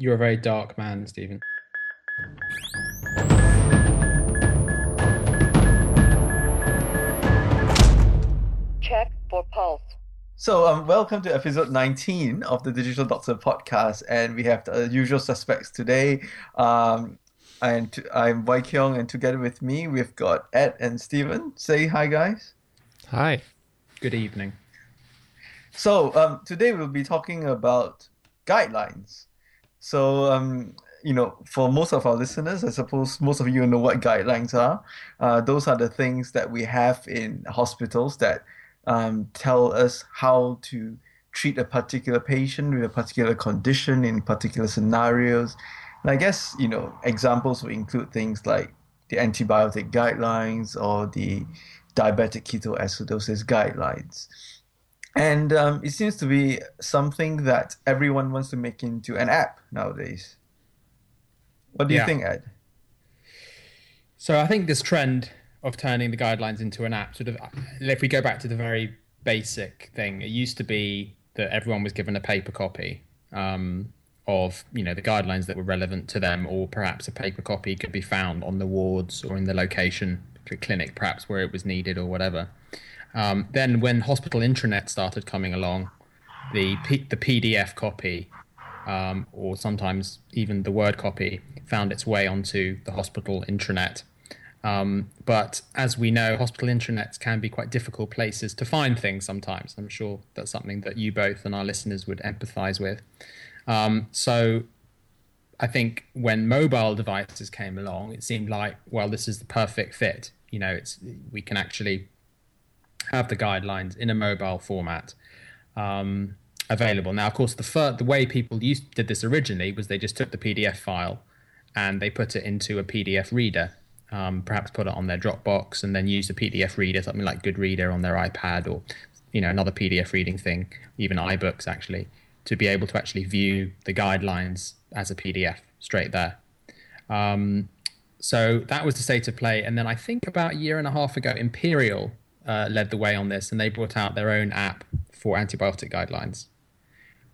You're a very dark man, Stevan. Check for pulse. So, um, welcome to episode 19 of the Digital Doctor podcast, and we have the usual suspects today. Um, and t- I'm Wai Keong, and together with me, we've got Ed and Stevan. Say hi, guys. Hi. Good evening. So, um, today we'll be talking about guidelines. So, um, you know, for most of our listeners, I suppose most of you know what guidelines are. Uh, those are the things that we have in hospitals that um, tell us how to treat a particular patient with a particular condition in particular scenarios. And I guess, you know, examples would include things like the antibiotic guidelines or the diabetic ketoacidosis guidelines. And um, it seems to be something that everyone wants to make into an app nowadays. What do you Yeah. think, Ed? So I think this trend of turning the guidelines into an app, sort of, if we go back to the very basic thing, it used to be that everyone was given a paper copy um, of, you know, the guidelines that were relevant to them, or perhaps a paper copy could be found on the wards or in the location clinic, perhaps where it was needed or whatever. Um, then when hospital intranet started coming along, the P- the PDF copy um, or sometimes even the word copy found its way onto the hospital intranet. Um, but as we know, hospital intranets can be quite difficult places to find things sometimes. I'm sure that's something that you both and our listeners would empathize with. Um, so I think when mobile devices came along, it seemed like, well, this is the perfect fit. You know, it's we can actually have the guidelines in a mobile format um, available. Now, of course, the fir- the way people used did this originally was they just took the PDF file and they put it into a PDF reader, um, perhaps put it on their Dropbox, and then use the PDF reader, something like Goodreader on their iPad or you know another PDF reading thing, even iBooks actually, to be able to actually view the guidelines as a PDF straight there. Um, so that was the state of play, and then I think about a year and a half ago, Imperial uh, led the way on this, and they brought out their own app for antibiotic guidelines,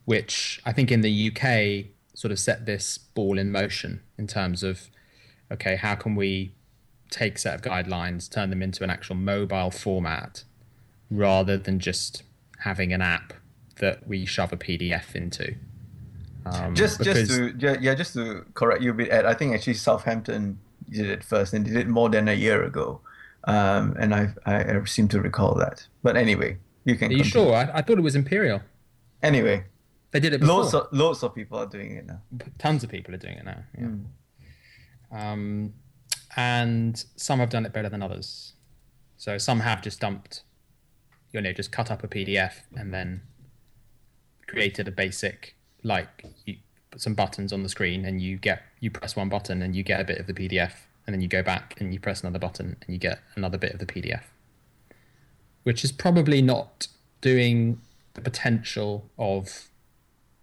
which I think in the UK sort of set this ball in motion in terms of okay, how can we take a set of guidelines, turn them into an actual mobile format, rather than just having an app that we shove a PDF into. Um, Just, just to yeah, yeah, just to correct you a bit, Ed. I think actually Southampton did it first, and did it more than a year ago. Um, and I, I, seem to recall that. But anyway, you can. Are you continue. sure? I, I thought it was Imperial. Anyway, They did it before. loads of loads of people are doing it now. Tons of people are doing it now. Yeah. Hmm. Um, and some have done it better than others. So some have just dumped, you know, just cut up a PDF and then created a basic, like you put some buttons on the screen and you get you press one button and you get a bit of the PDF and then you go back and you press another button and you get another bit of the PDF, which is probably not doing the potential of,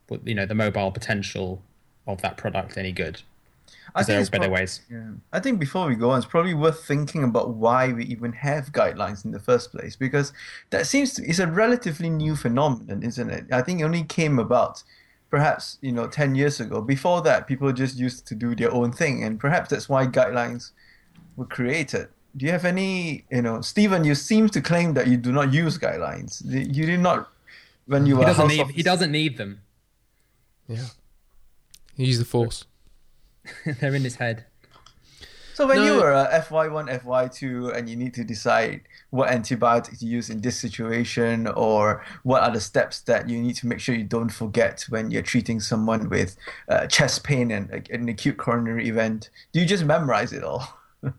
what you know, the mobile potential of that product any good. I it's better ways? Yeah. I think before we go on, it's probably worth thinking about why we even have guidelines in the first place, because that seems to it's a relatively new phenomenon, isn't it? I think it only came about perhaps you know ten years ago. Before that, people just used to do their own thing, and perhaps that's why guidelines were created. Do you have any, you know, Stevan? You seem to claim that you do not use guidelines. You did not when you were He doesn't need. He doesn't need them. Yeah. Use the force. They're in his head. So when you No. were a FY1, FY2, and you need to decide what antibiotics to use in this situation, or what are the steps that you need to make sure you don't forget when you're treating someone with uh, chest pain and uh, an acute coronary event, do you just memorize it all?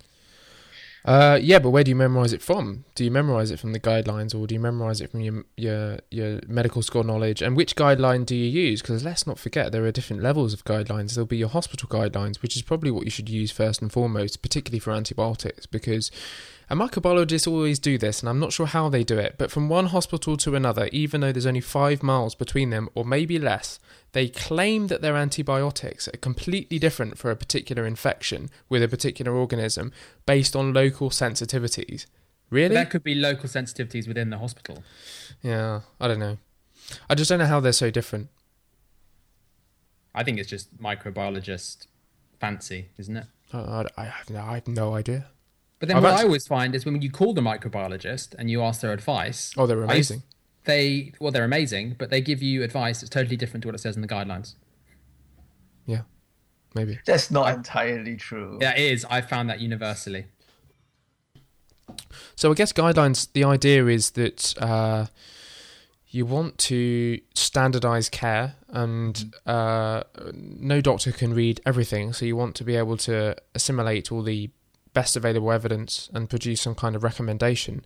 Uh, yeah, but where do you memorize it from? Do you memorize it from the guidelines, or do you memorize it from your your your medical school knowledge? And which guideline do you use? Because let's not forget there are different levels of guidelines. There'll be your hospital guidelines, which is probably what you should use first and foremost, particularly for antibiotics, because and microbiologists always do this, and I'm not sure how they do it, but from one hospital to another, even though there's only five miles between them, or maybe less, they claim that their antibiotics are completely different for a particular infection with a particular organism based on local sensitivities. Really? That could be local sensitivities within the hospital. Yeah, I don't know. I just don't know how they're so different. I think it's just microbiologist fancy, isn't it? Uh, I, I, have, no, I have no idea. But then I've what actu- I always find is when you call the microbiologist and you ask their advice. Oh, they're I amazing. They well, they're amazing, but they give you advice that's totally different to what it says in the guidelines. Yeah, maybe. That's not entirely true. That is, I found that universally. So I guess guidelines. The idea is that uh, you want to standardize care, and uh, no doctor can read everything. So you want to be able to assimilate all the best available evidence and produce some kind of recommendation.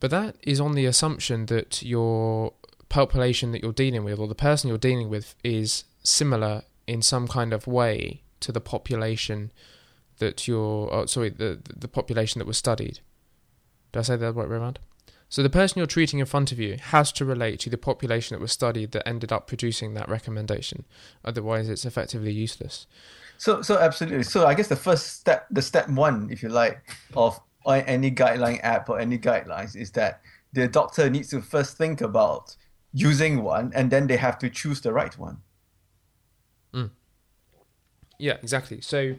But that is on the assumption that your population that you're dealing with, or the person you're dealing with, is similar in some kind of way to the population that you're. Oh, sorry, the the population that was studied. Did I say that right around? So the person you're treating in front of you has to relate to the population that was studied that ended up producing that recommendation. Otherwise, it's effectively useless. So, so absolutely. So, I guess the first step, the step one, if you like, of any guideline app or any guidelines is that the doctor needs to first think about using one, and then they have to choose the right one. Mm. Yeah, exactly. So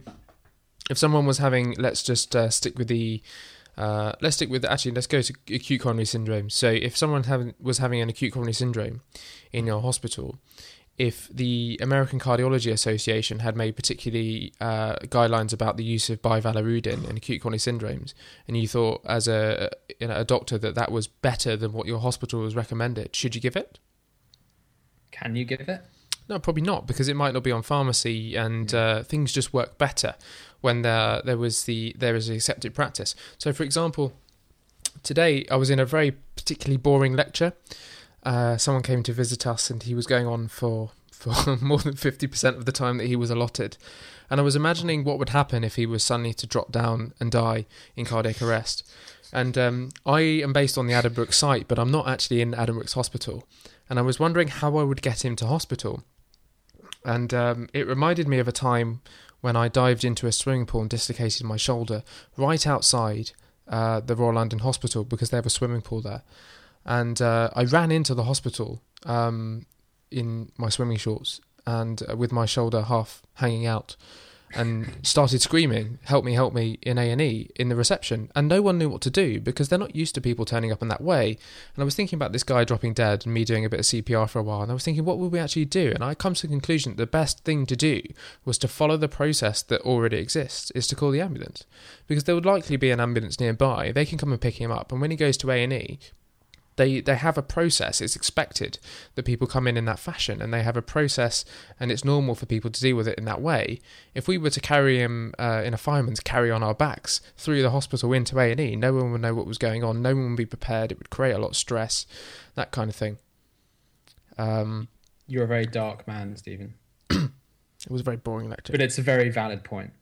if someone was having, let's just uh, stick with the. Uh, let's stick with actually. Let's go to acute coronary syndrome. So, if someone having, was having an acute coronary syndrome in your hospital, if the American Cardiology Association had made particularly uh, guidelines about the use of bivalirudin in acute coronary syndromes, and you thought as a you know, a doctor that that was better than what your hospital was recommended, should you give it? Can you give it? No, probably not, because it might not be on pharmacy, and uh, things just work better when there there was the there is accepted practice. So, for example, today I was in a very particularly boring lecture. Uh, someone came to visit us, and he was going on for for more than fifty percent of the time that he was allotted. And I was imagining what would happen if he was suddenly to drop down and die in cardiac arrest. And um, I am based on the Addenbrooke site, but I'm not actually in Addenbrooke's hospital. And I was wondering how I would get him to hospital. And um, it reminded me of a time when I dived into a swimming pool and dislocated my shoulder right outside uh, the Royal London Hospital because they have a swimming pool there. And uh, I ran into the hospital um, in my swimming shorts and uh, with my shoulder half hanging out and started screaming help me help me in A&E in the reception. And no one knew what to do because they're not used to people turning up in that way. And I was thinking about this guy dropping dead and me doing a bit of CPR for a while. And I was thinking what would we actually do? And I come to the conclusion that the best thing to do was to follow the process that already exists is to call the ambulance. Because there would likely be an ambulance nearby. They can come and pick him up. And when he goes to A&E they they have a process. It's expected that people come in in that fashion and they have a process and it's normal for people to deal with it in that way. If we were to carry him uh, in a fireman's carry on our backs through the hospital into A&E no one would know what was going on. No one would be prepared. It would create a lot of stress that kind of thing. Um, You're a very dark man, Stevan. it was a very boring lecture. But it's a very valid point.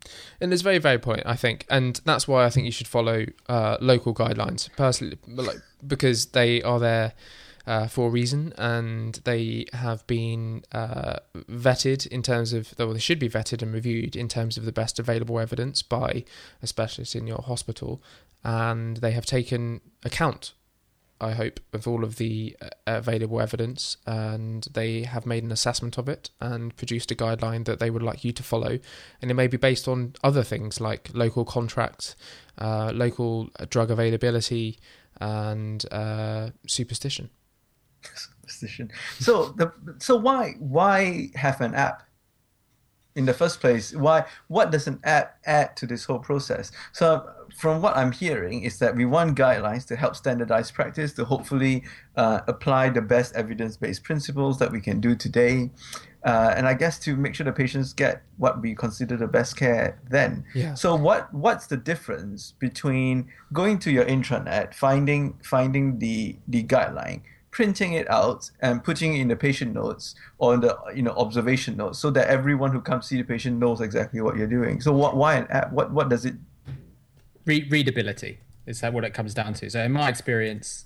and it's a very very point I think. And that's why I think you should follow uh, local guidelines. Personally like, because they are there uh, for a reason and they have been uh, vetted in terms of well, they should be vetted and reviewed in terms of the best available evidence by a specialist in your hospital and they have taken account I hope, of all of the uh, available evidence, and they have made an assessment of it and produced a guideline that they would like you to follow. And it may be based on other things like local contracts, uh, local drug availability, and uh, superstition. Superstition. So the so why why have an app? In the first place, why what does an app add to this whole process? So from what I'm hearing is that we want guidelines to help standardize practice to hopefully uh, apply the best evidence-based principles that we can do today, uh, and I guess to make sure the patients get what we consider the best care then. Yeah. So what what's the difference between going to your intranet, finding finding the the guideline, printing it out and putting it in the patient notes or in the you know observation notes so that everyone who comes see the patient knows exactly what you're doing. So what why an app? What what does it Re- readability is that what it comes down to. So in my experience,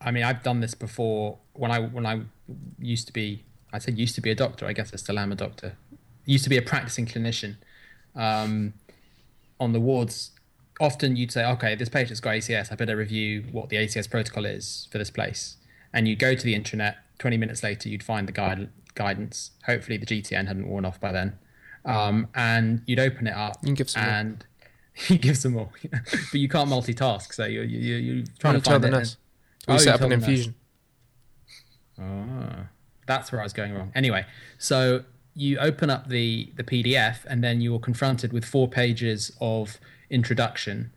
I mean, I've done this before when I when I used to be. I said used to be a doctor. I guess I still am a doctor. Used to be a practicing clinician um, on the wards. Often you'd say, okay, this patient's got ACS. I better review what the ACS protocol is for this place. And you go to the intranet. Twenty minutes later, you'd find the guide guidance. Hopefully, the GTN hadn't worn off by then. Um, and you'd open it up You can give some more. and you give some more, but you can't multitask. So you're you're, you're trying you to tell find the it. nurse. We Oh, set you up tell an infusion. Ah, that's where I was going wrong. Anyway, so you open up the the PDF and then you're confronted with four pages of introduction,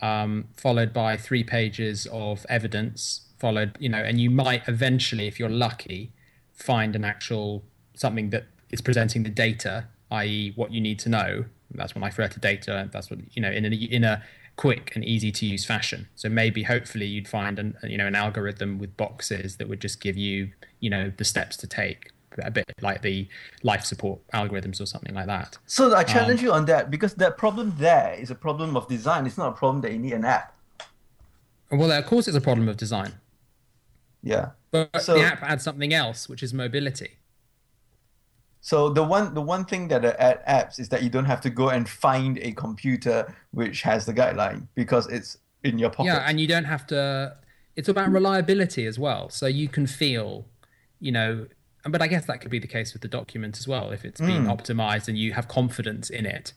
um, followed by three pages of evidence, followed you know, and you might eventually, if you're lucky, find an actual something that is presenting the data, i.e., what you need to know. That's when I refer to data. That's what you know in a in a quick and easy to use fashion. So maybe hopefully you'd find an you know an algorithm with boxes that would just give you you know the steps to take a bit like the life support algorithms or something like that. So I challenge Um, you on that because that problem there is a problem of design. It's not a problem that you need an app. Well, of course, it's a problem of design, Yeah. but So- the app adds something else, which is mobility. So the one the one thing that are at apps is that you don't have to go and find a computer which has the guideline because it's in your pocket. Yeah, and you don't have to. It's about reliability as well. So you can feel, you know, but I guess that could be the case with the document as well if it's been hmm. optimized and you have confidence in it.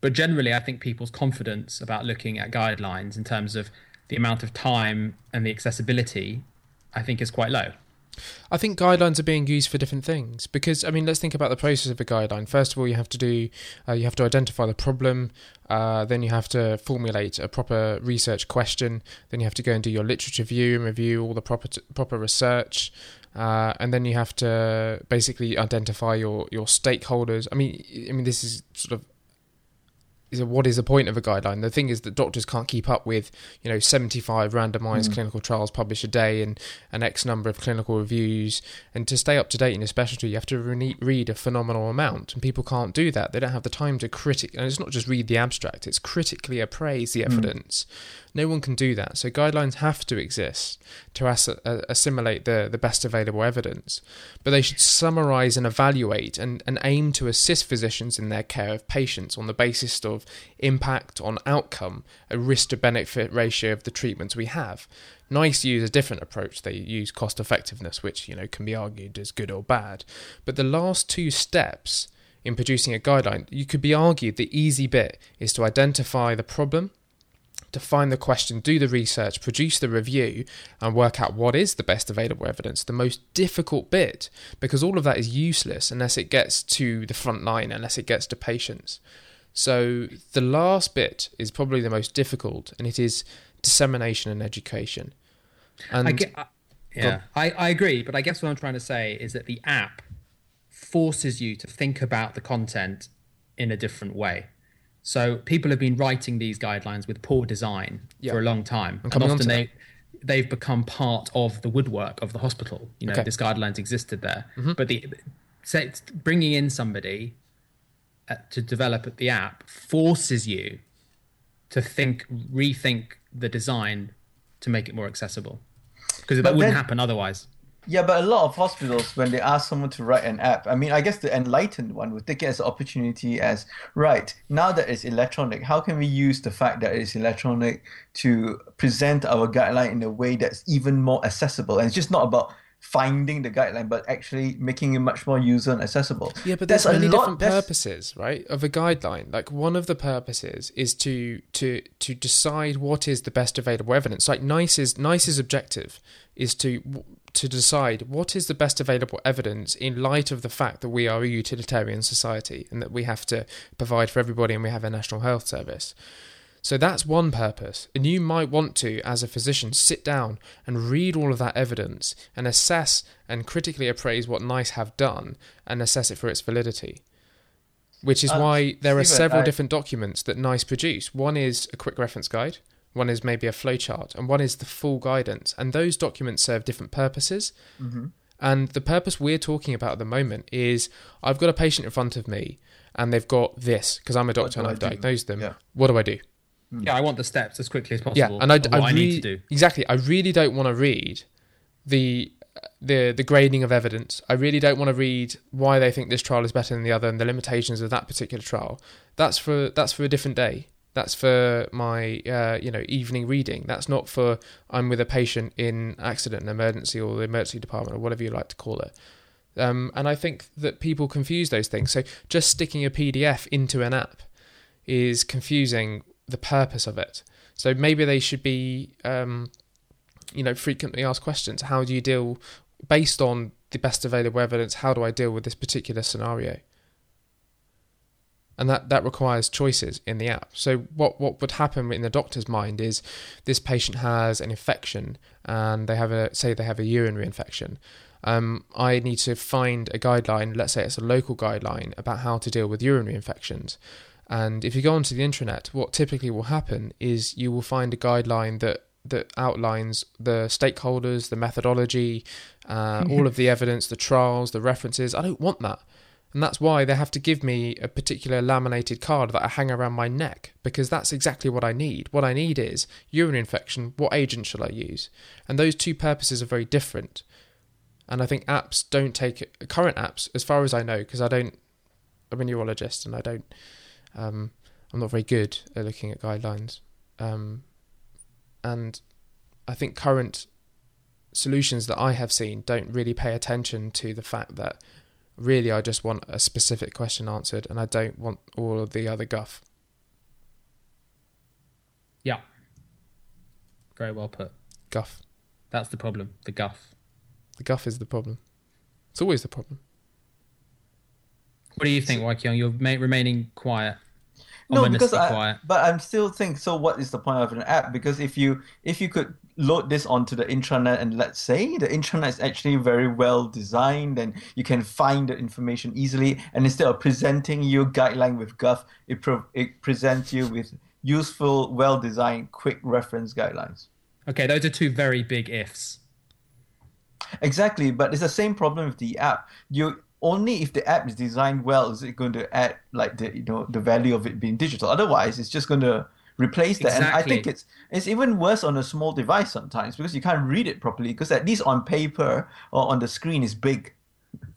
But generally, I think people's confidence about looking at guidelines in terms of the amount of time and the accessibility, I think, is quite low. I think guidelines are being used for different things because I mean, let's think about the process of a guideline. First of all, you have to do, uh, you have to identify the problem. Uh, then you have to formulate a proper research question. Then you have to go and do your literature review and review all the proper proper research. Uh, and then you have to basically identify your your stakeholders. I mean, I mean, this is sort of is a, what is the point of a guideline? The thing is that doctors can't keep up with, you know, 75 randomized clinical trials published a day and an X number of clinical reviews. And to stay up to date in a specialty, you have to re- read a phenomenal amount. And people can't do that. They don't have the time to critic. And it's not just read the abstract, it's critically appraise the evidence. No one can do that. So guidelines have to exist to ass- uh, assimilate the, the best available evidence. But they should summarize and evaluate and, and aim to assist physicians in their care of patients on the basis of impact on outcome, a risk to benefit ratio of the treatments we have. NICE use a different approach. They use cost effectiveness, which you know can be argued as good or bad. But the last two steps in producing a guideline, you could be argued the easy bit is to identify the problem define the question, do the research, produce the review, and work out what is the best available evidence. The most difficult bit, because all of that is useless unless it gets to the front line, unless it gets to patients. So the last bit is probably the most difficult, and it is dissemination and education. And I get, I, yeah, I, I agree, but I guess what I'm trying to say is that the app forces you to think about the content in a different way. So people have been writing these guidelines with poor design for a long time, I'm and often they they've become part of the woodwork of the hospital. You know, Okay. Mm-hmm. this guidelines existed there, but the say bringing in somebody to develop the app forces you to think, rethink the design to make it more accessible, because that But wouldn't then- happen otherwise. Yeah, but a lot of hospitals, when they ask someone to write an app, I mean, I guess the enlightened one would take it as an opportunity as, right, now that it's electronic, how can we use the fact that it's electronic to present our guideline in a way that's even more accessible? And it's just not about finding the guideline, but actually making it much more user and accessible. Yeah, but there's a many lot- different purposes, right, of a guideline. Like one of the purposes is to to to decide what is the best available evidence. Like NICE's NICE's objective is to to decide what is the best available evidence in light of the fact that we are a utilitarian society and that we have to provide for everybody and we have a national health service. So that's one purpose. And you might want to, as a physician, sit down and read all of that evidence and assess and critically appraise what NICE have done and assess it for its validity. Which is Uh, why there are several I- different documents that NICE produce. One is a quick reference guide, one is maybe a flowchart, and one is the full guidance. And those documents serve different purposes. Mm-hmm. And the purpose we're talking about at the moment is I've got a patient in front of me and they've got this because I'm a doctor do and I've do? diagnosed them. Yeah. What do I do? Yeah, I want the steps as quickly as possible. Yeah, and I, I, I, need to do. exactly. I really don't want to read the the the grading of evidence. I really don't want to read why they think this trial is better than the other and the limitations of that particular trial. That's for that's for a different day. That's for my uh, you know evening reading. That's not for I'm with a patient in accident and emergency or the emergency department or whatever you like to call it. Um, and I think that people confuse those things. So just sticking a PDF into an app is confusing the purpose of it. So maybe they should be, um, you know, frequently asked questions. How do you deal, based on the best available evidence, how do I deal with this particular scenario? and that, that requires choices in the app. So what what would happen in the doctor's mind is this patient has an infection and they have a say they have a urinary infection. Um, I need to find a guideline, let's say it's a local guideline about how to deal with urinary infections. And if you go onto the intranet, what typically will happen is you will find a guideline that that outlines the stakeholders, the methodology, uh, all of the evidence, the trials, the references. I don't want that. And that's why they have to give me a particular laminated card that I hang around my neck, because that's exactly what I need. What I need is urinary infection, what agent shall I use? And those two purposes are very different. And I think apps don't take current apps, as far as I know, because I don't, I'm a neurologist and I don't, um, I'm not very good at looking at guidelines. Um, and I think current solutions that I have seen don't really pay attention to the fact that really I just want a specific question answered and I don't want all of the other guff. Yeah. Very well put. Guff. That's the problem. The guff. The guff is the problem. It's always the problem. What do you think, Wai Keong? You're ma- remaining quiet. No, because I, quiet. but I'm still think. So, what is the point of an app? Because if you if you could load this onto the intranet, and let's say the intranet is actually very well designed, and you can find the information easily, and instead of presenting you guideline with Guff, it pro- it presents you with useful, well designed, quick reference guidelines. Okay, those are two very big ifs. Exactly, but it's the same problem with the app. You only if the app is designed well is it going to add like the you know the value of it being digital. Otherwise, it's just going to replace that. And I think it's it's even worse on a small device sometimes because you can't read it properly. Because at least on paper or on the screen is big.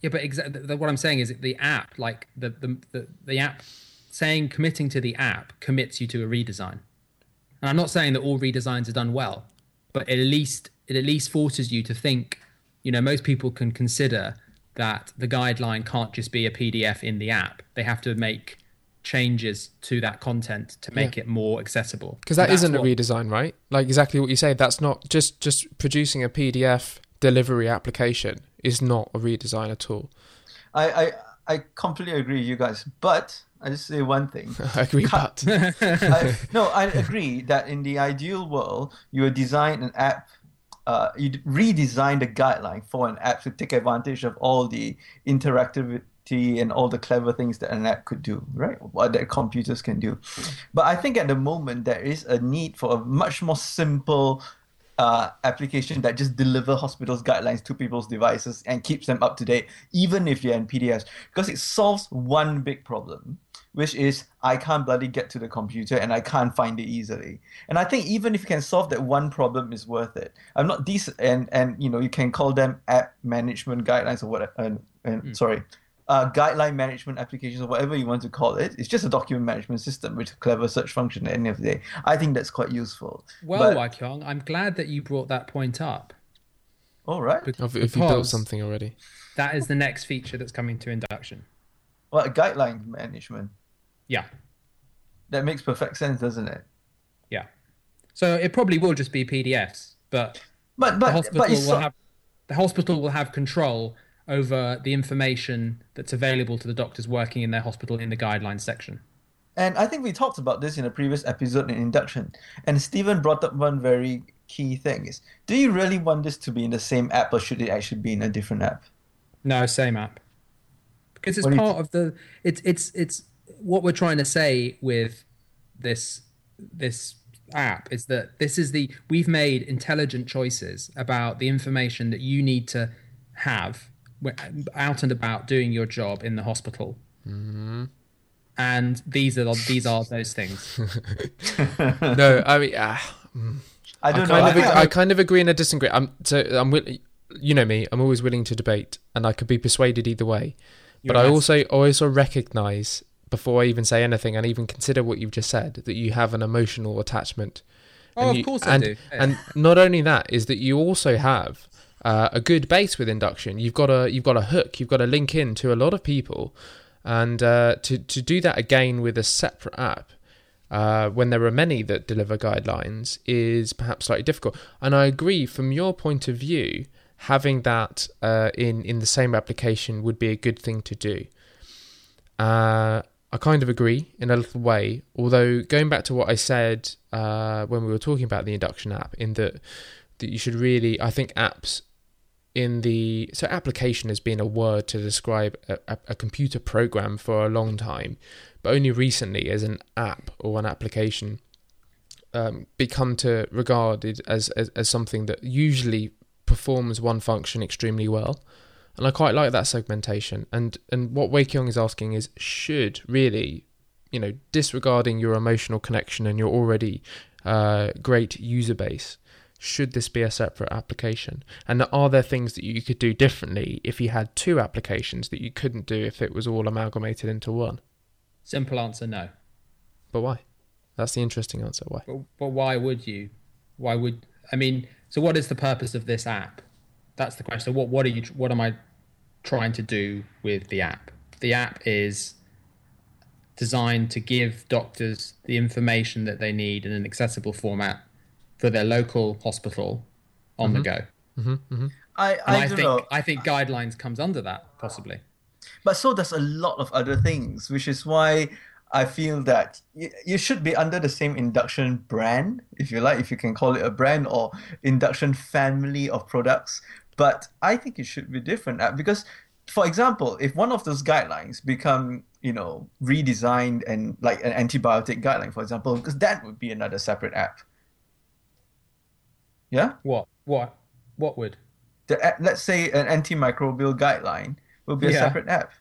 Yeah, but exactly what I'm saying is that the app, like the, the the the app, saying committing to the app commits you to a redesign. And I'm not saying that all redesigns are done well, but at least it at least forces you to think. You know, most people can consider that the guideline can't just be a PDF in the app. They have to make changes to that content to make it more accessible. Because That's isn't what- a redesign, right? Like exactly what you say. That's not just just producing a PDF delivery application is not a redesign at all. I I, I completely agree with you guys, but I just say one thing. I agree, but I, no, I agree that in the ideal world, you would design an app, uh, you redesign the guideline for an app to take advantage of all the interactivity and all the clever things that an app could do, right? What that computers can do. But I think at the moment there is a need for a much more simple uh, application that just deliver hospitals guidelines to people's devices and keeps them up to date, even if you're in PDFs, because it solves one big problem, which is I can't bloody get to the computer and I can't find it easily. And I think even if you can solve that one problem, is worth it. I'm not these and and you know you can call them app management guidelines or whatever. And, and sorry. Uh, guideline management applications or whatever you want to call it. It's just a document management system with a clever search function at the end of the day. I think that's quite useful. Well, But- Wai Keong, I'm glad that you brought that point up. all right. Bec- if, if you built because something already, That is the next feature that's coming to induction. Well, guideline management. Yeah. That makes perfect sense, doesn't it? Yeah. So it probably will just be PDFs, but But the hospital but will so, have the hospital will have control over the information that's available to the doctors working in their hospital in the guidelines section. and I think we talked about this in a previous episode in induction. And Stevan brought up one very key thing: is do you really want this to be in the same app, or should it actually be in a different app? No, same app. Because it's What you part of the it's it's it's what we're trying to say with this this app is that this is the we've made intelligent choices about the information that you need to have out and about doing your job in the hospital. And these are the, these are those things. no. I mean, ah, I I don't know. kind I of think I- I kind of agree and I disagree. I'm so I'm wi- you know me. I'm always willing to debate, and I could be persuaded either way. but You're I abs- also I also recognise before I even say anything and even consider what you've just said that you have an emotional attachment. Oh, And of you- course I and, do. And not only that is that you also have uh, a good base with induction. You've got a you've got a hook. You've got to link in to a lot of people, and uh, to to do that again with a separate app. Uh, when there are many that deliver guidelines, is perhaps slightly difficult. And I agree, from your point of view, having that uh, in in the same application would be a good thing to do. Uh, I kind of agree in a little way, although going back to what I said uh, when we were talking about the induction app, in that that you should really, I think apps in the so application has been a word to describe a, a, a computer program for a long time, but only recently as an app or an application um, become to regarded as, as as something that usually performs one function extremely well. And I quite like that segmentation. And and what Wai Keong is asking is should really, you know, disregarding your emotional connection and your already uh, great user base, should this be a separate application? And are there things that you could do differently if you had two applications that you couldn't do if it was all amalgamated into one? Simple answer: no. But why? That's the interesting answer. Why? But, but why would you? Why would I mean? So what is the purpose of this app? That's the question. So what what are you? What am I trying to do with the app? The app is designed to give doctors the information that they need in an accessible format for their local hospital on the mm-hmm. go. Mm-hmm. Mm-hmm. I, And I, I, don't think know. I think guidelines comes under that possibly. But so does a lot of other things, which is why I feel that y- you should be under the same induction brand, if you like, if you can call it a brand or induction family of products. But I think it should be different uh, because, for example, if one of those guidelines become you know redesigned and like an antibiotic guideline, for example, because that would be another separate app. Yeah, What what what would? the app, let's say an antimicrobial guideline will be a Yeah. separate app.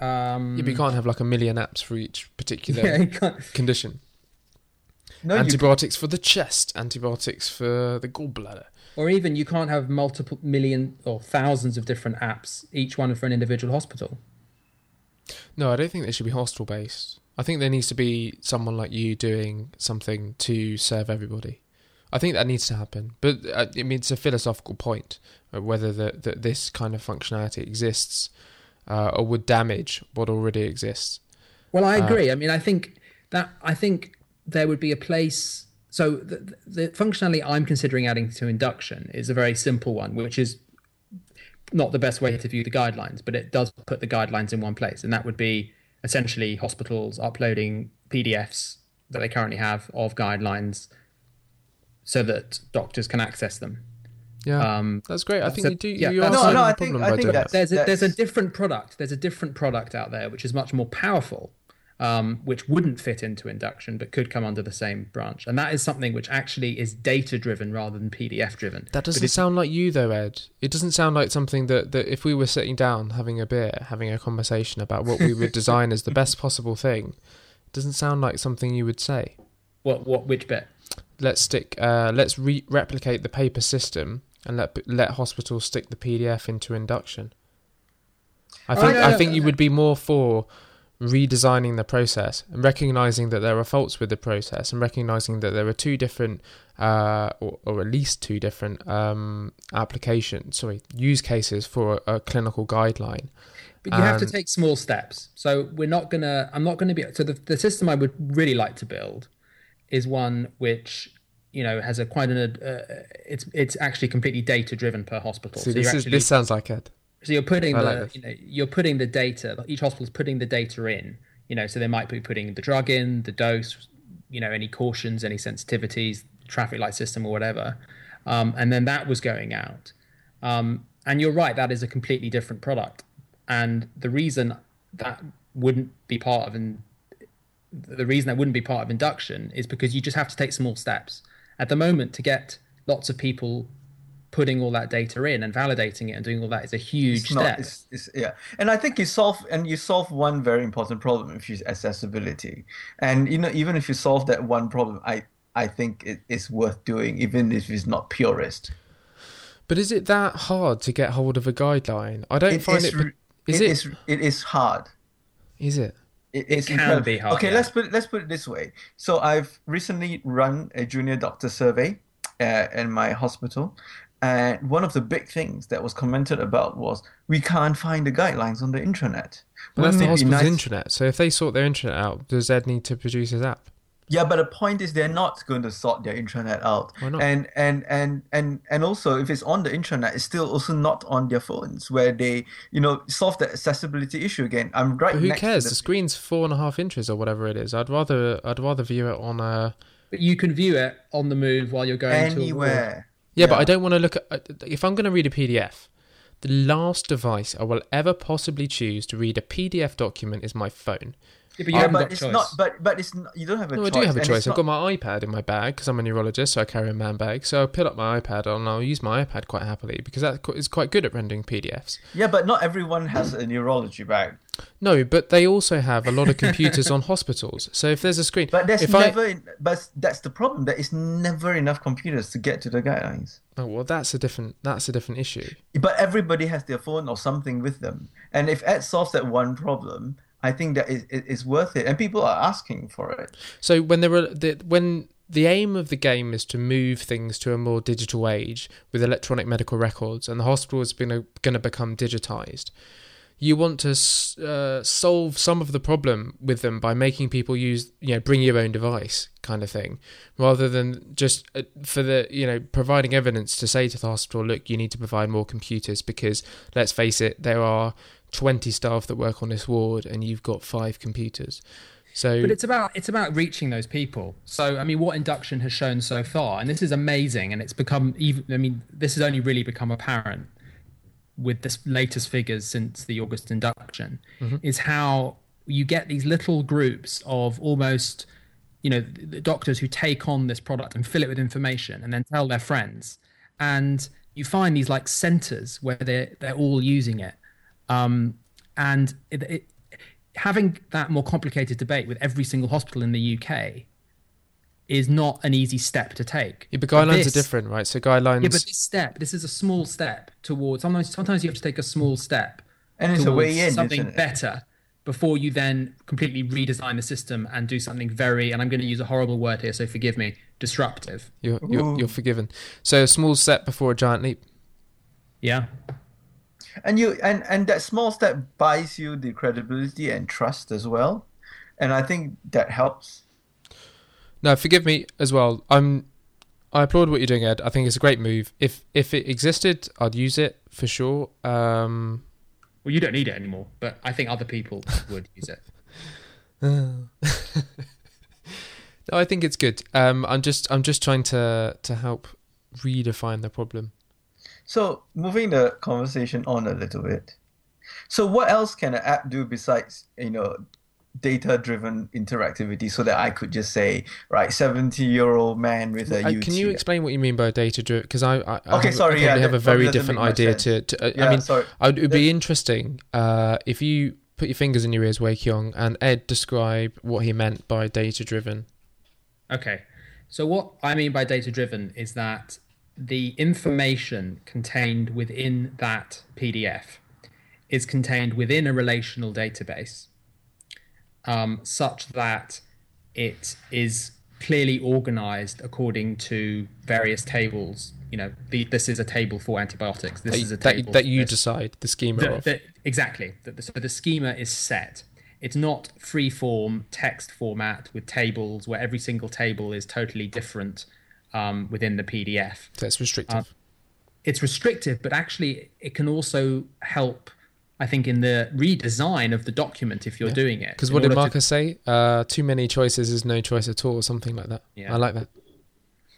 Um, Yeah, but you can't have like a million apps for each particular yeah, condition. No, antibiotics for the chest, antibiotics for the gallbladder. or even you can't have multiple million or thousands of different apps, each one for an individual hospital. No, I don't think they should be hospital based. I think there needs to be someone like you doing something to serve everybody. I think that needs to happen. But uh, I mean, it's a philosophical point of whether that that this kind of functionality exists uh, or would damage what already exists. Well, I Uh, agree. I mean, I think that I think there would be a place. So the, the functionality I'm considering adding to induction is a very simple one, which is not the best way to view the guidelines, but it does put the guidelines in one place, and that would be essentially hospitals uploading PDFs that they currently have of guidelines, so that doctors can access them. Yeah, Um, that's great. I think so- you do. yeah, you are No, no, I think- I think that's- that. there's a, there's a different product. There's a different product out there which is much more powerful, um, which wouldn't fit into induction but could come under the same branch. And that is something which actually is data driven rather than PDF driven. That doesn't sound like you though, Ed. It doesn't sound like something that, that if we were sitting down having a beer, having a conversation about what we would design as the best possible thing, it doesn't sound like something you would say. what what which bit? Let's stick. Uh, let's re- replicate the paper system and let let hospitals stick the PDF into induction. I Oh, think no, I no, think you would be more for redesigning the process and recognizing that there are faults with the process and recognizing that there are two different uh, or, or at least two different um, applications sorry use cases for a, a clinical guideline But you have to Um, take small steps. So we're not gonna. I'm not gonna be. So the the system I would really like to build is one which you know has a quite an. Uh, it's it's actually completely data driven per hospital. see so this is actually, this sounds like Ed So you're putting I the like you know you're putting the data. Each hospital's putting the data in. You know, so they might be putting the drug in, the dose, you know, any cautions, any sensitivities, traffic light system or whatever, um, and then that was going out. Um, and you're right, that is a completely different product. And the reason that wouldn't be part of an the reason that wouldn't be part of induction is because you just have to take small steps. At the moment, to get lots of people putting all that data in and validating it and doing all that is a huge it's step. it's, it's yeah and i think you solve and you solve one very important problem which is accessibility and you know even if you solve that one problem i i think it is worth doing even if it's not purist but is it that hard to get hold of a guideline I don't It find is it it it is it is hard is it It, it's can incredible. be hard, Okay, yeah. let's put let's put it this way. So I've recently run a junior doctor survey uh, in my hospital, And one of the big things that was commented about was we can't find the guidelines on the intranet. But that's Wouldn't the it be hospital's nice- intranet. So if they sort their intranet out, does Ed need to produce his app? Yeah, but the point is they're not going to sort their intranet out. Why not? And and and and and also if it's on the intranet, it's still also not on their phones where they, you know, solve the accessibility issue again. I'm right But who next cares? to The the screen's four and a half inches or whatever it is. I'd rather I'd rather view it on a. But you can view it on the move while you're going to anywhere. Yeah, but I don't want to look at. Uh, if I'm going to read a PDF, the last device I will ever possibly choose to read a PDF document is my phone. Yeah, but you Yeah, haven't but got it's choice. not. But but it's not, you don't have a No, I do have a and choice. I've not- got my iPad in my bag because I'm a neurologist, so I carry a man bag. So I'll pull up my iPad and I'll use my iPad quite happily because that is quite good at rendering PDFs. Yeah, but not everyone has a neurology bag. No, but they also have a lot of computers on hospitals. So if there's a screen, But there's if I never. But that's the problem. There is never enough computers to get to the guidelines. oh, well, that's a different that's a different issue. But everybody has their phone or something with them. And if Ed solves that one problem, I think that it, it, it's worth it. And people are asking for it. So when there are the when the aim of the game is to move things to a more digital age with electronic medical records, and the hospital is going to become digitized. You want to uh, solve some of the problem with them by making people use, you know, bring your own device kind of thing, rather than just uh, for the, you know, providing evidence to say to the hospital, look, you need to provide more computers because let's face it, there are 20 staff that work on this ward and you've got five computers. So But it's about it's about reaching those people. So I mean, what induction has shown so far, and this is amazing, and it's become even. I mean, this has only really become apparent with this latest figures since the August induction, mm-hmm. is how you get these little groups of almost, you know, the doctors who take on this product and fill it with information, and then tell their friends, and you find these like centers where they they're all using it, um, and it, it having that more complicated debate with every single hospital in the UK is not an easy step to take. Yeah, but guidelines this- are different, right? So guidelines. Yeah, but this step, this is a small step towards. Sometimes, sometimes you have to take a small step And it's a towards way in, something isn't it? better before you then completely redesign the system and do something very. And I'm going to use a horrible word here, so forgive me. Disruptive. you're, you're, you're forgiven. So a small step before a giant leap. Yeah. And you and, and that small step buys you the credibility and trust as well. And I think that helps. now forgive me as well. I'm. I applaud what you're doing, Ed. I think it's a great move. If if it existed, I'd use it for sure. Um, Well, you don't need it anymore, but I think other people would use it. no, I think it's good. Um, I'm just I'm just trying to to help redefine the problem. So moving the conversation on a little bit. So what else can an app do besides, you know, data driven interactivity so that I could just say, right, 70 year old man with a Uh, UT. can you explain what you mean by data driven? Because I, I, I Okay, have, sorry, I yeah, have a very different idea to. to uh, Yeah, I mean, sorry. I would, it would be interesting uh, if you put your fingers in your ears, Wai Keong, and Ed describe what he meant by data driven. Okay. So what I mean by data driven is that the information contained within that PDF is contained within a relational database um, such that it is clearly organized according to various tables. You know, the, this is a table for antibiotics. This That, is a that, table that for you this. decide the schema The- of. the- exactly. So the schema is set. It's not free form text format with tables where every single table is totally different um, within the PDF. That's restrictive. It's restrictive, but actually it can also help. I think in the redesign of the document if you're doing it. Because what did order to- Marcus say? Uh, too many choices is no choice at all, or something like that. Yeah. I like that.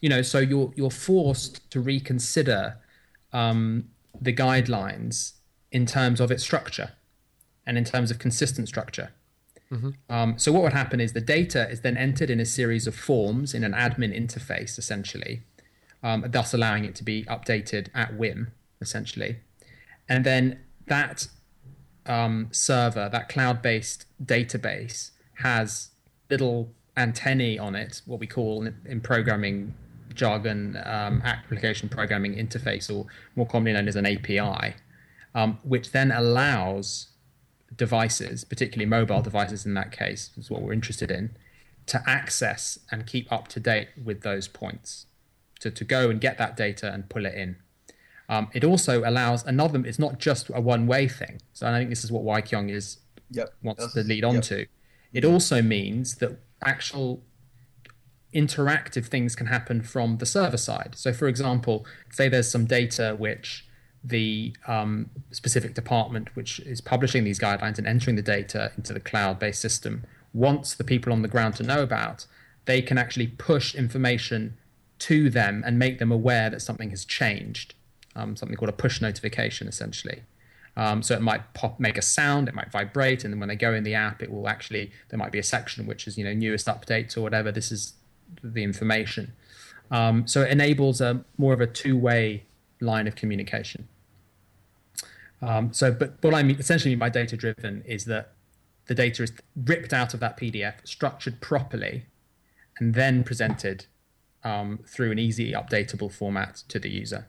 you know so you're you're forced to reconsider um, the guidelines in terms of its structure and in terms of consistent structure um, so what would happen is the data is then entered in a series of forms in an admin interface essentially um, thus allowing it to be updated at whim essentially. And then that um, server, that cloud-based database, has little antennae on it, what we call in, in programming jargon, um, application programming interface, or more commonly known as an API, um, which then allows devices, particularly mobile devices in that case, is what we're interested in, to access and keep up to date with those points, to, to go and get that data and pull it in. Um, it also allows another. It's not just a one-way thing. So I think this is what Wai Keong is Yep. wants to lead on yep. to. It also means that actual interactive things can happen from the server side. So, for example, say there's some data which the um, specific department which is publishing these guidelines and entering the data into the cloud based system wants the people on the ground to know about, they can actually push information to them and make them aware that something has changed. Um, something called a push notification, essentially. Um, so it might pop, make a sound, it might vibrate, and then when they go in the app, it will actually there might be a section which is you know newest updates or whatever. This is the information. Um, so it enables a more of a two-way line of communication. Um, so, but what I mean essentially mean by data-driven is that the data is ripped out of that PDF, structured properly, and then presented um, through an easy updatable format to the user.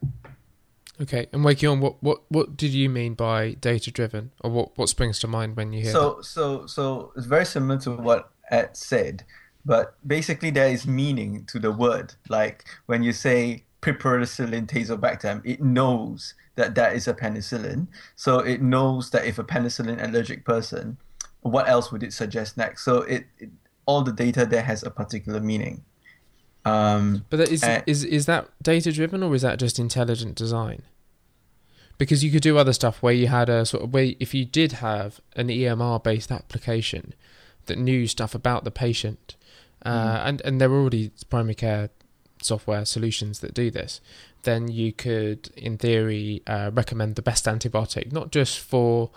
Okay, and Wai Keong, what, what, what did you mean by data driven, or what, what springs to mind when you hear that? So so so it's very similar to what Ed said, but basically there is meaning to the word. Like when you say piperacillin tazobactam, it knows that that is a penicillin. So it knows that if a penicillin allergic person, what else would it suggest next? So it, it all the data there has a particular meaning. Um, But that is Uh, is is that data driven or is that just intelligent design? Because you could do other stuff where you had a sort of way if you did have an EMR based application that knew stuff about the patient, uh, and and there were already primary care software solutions that do this, then you could, in theory, uh, recommend the best antibiotic, not just for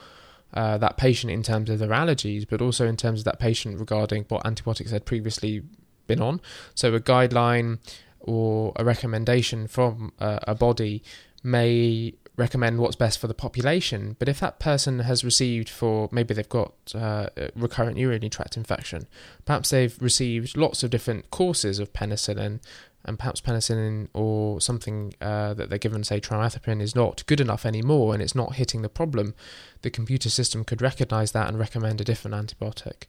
uh, that patient in terms of their allergies, but also in terms of that patient regarding what antibiotics they'd previously been on. So a guideline or a recommendation from uh, a body may recommend what's best for the population. But if that person has received for maybe they've got uh, a recurrent urinary tract infection, perhaps they've received lots of different courses of penicillin. And perhaps penicillin or something uh, that they're given, say trimethoprim, is not good enough anymore, and it's not hitting the problem. The computer system could recognise that and recommend a different antibiotic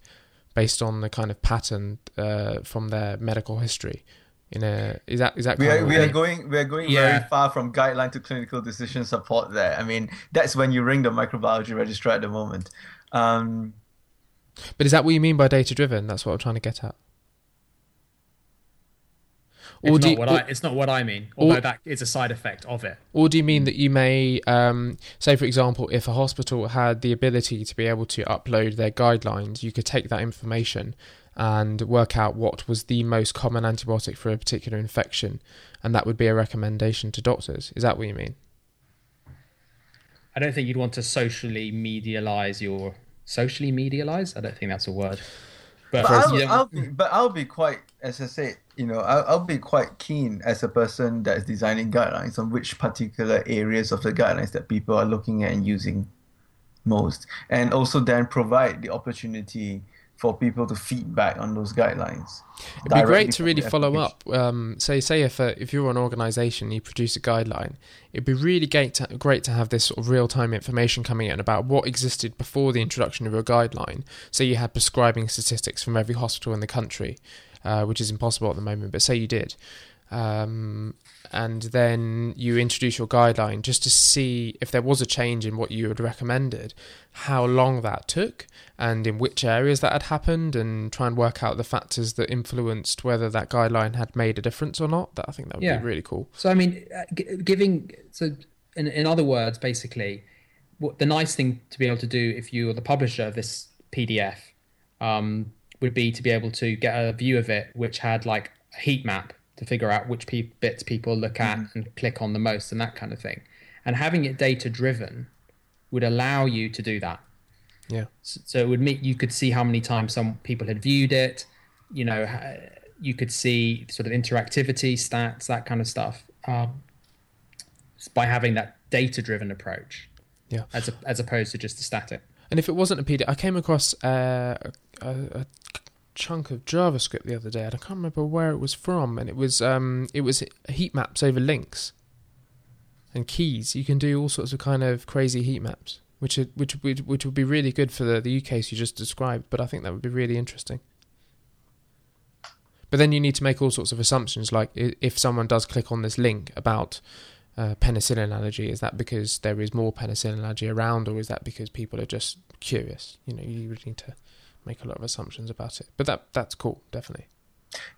based on the kind of pattern uh, from their medical history. In a is that is that we are we are going we are going Yeah. very far from guideline to clinical decision support there. I mean, that's when you ring the microbiology registrar at the moment. Um, But is that what you mean by data driven? That's what I'm trying to get at. Or It's do not you, what or, I, it's not what I mean, although that is a side effect of it. or do you mean that you may um, say, for example, if a hospital had the ability to be able to upload their guidelines, you could take that information and work out what was the most common antibiotic for a particular infection, and that would be a recommendation to doctors. Is that what you mean? I don't think you'd want to socially medialize your socially medialize. I don't think that's a word. But, but, I'll, I'll be, but I'll be quite, as I said, you know, I'll, I'll be quite keen as a person that's designing guidelines on which particular areas of the guidelines that people are looking at and using most, and also then provide the opportunity for people to feedback on those guidelines. It'd be great to really follow up. Um, say, say if uh, if you're an organisation, you produce a guideline. It'd be really great to, great to have this sort of real time information coming in about what existed before the introduction of your guideline. So you had prescribing statistics from every hospital in the country, uh, which is impossible at the moment. But say you did, um, and then you introduce your guideline just to see if there was a change in what you had recommended, how long that took, and in which areas that had happened, and try and work out the factors that influenced whether that guideline had made a difference or not. That I think that would Yeah. be really cool. So I mean, uh, g- giving so in in other words, basically, what the nice thing to be able to do if you are the publisher of this PDF um, would be to be able to get a view of it, which had like a heat map to figure out which pe- bits people look at and click on the most and that kind of thing. And having it data driven would allow you to do that. Yeah. S- So it would mean you could see how many times some people had viewed it. You know, you could see sort of interactivity stats, that kind of stuff, um, by having that data-driven approach, Yeah. as a, as opposed to just a static. And if it wasn't a PDF, I came across uh, a, a chunk of JavaScript the other day, and I can't remember where it was from. And it was um, it was heat maps over links and keys. You can do all sorts of kind of crazy heat maps, which are, which which would be really good for the the use case you just described. But I think that would be really interesting. But then you need to make all sorts of assumptions, like if someone does click on this link about uh, penicillin allergy? Is that because there is more penicillin allergy around, or is that because people are just curious? You know, you really need to make a lot of assumptions about it. But that that's cool, definitely.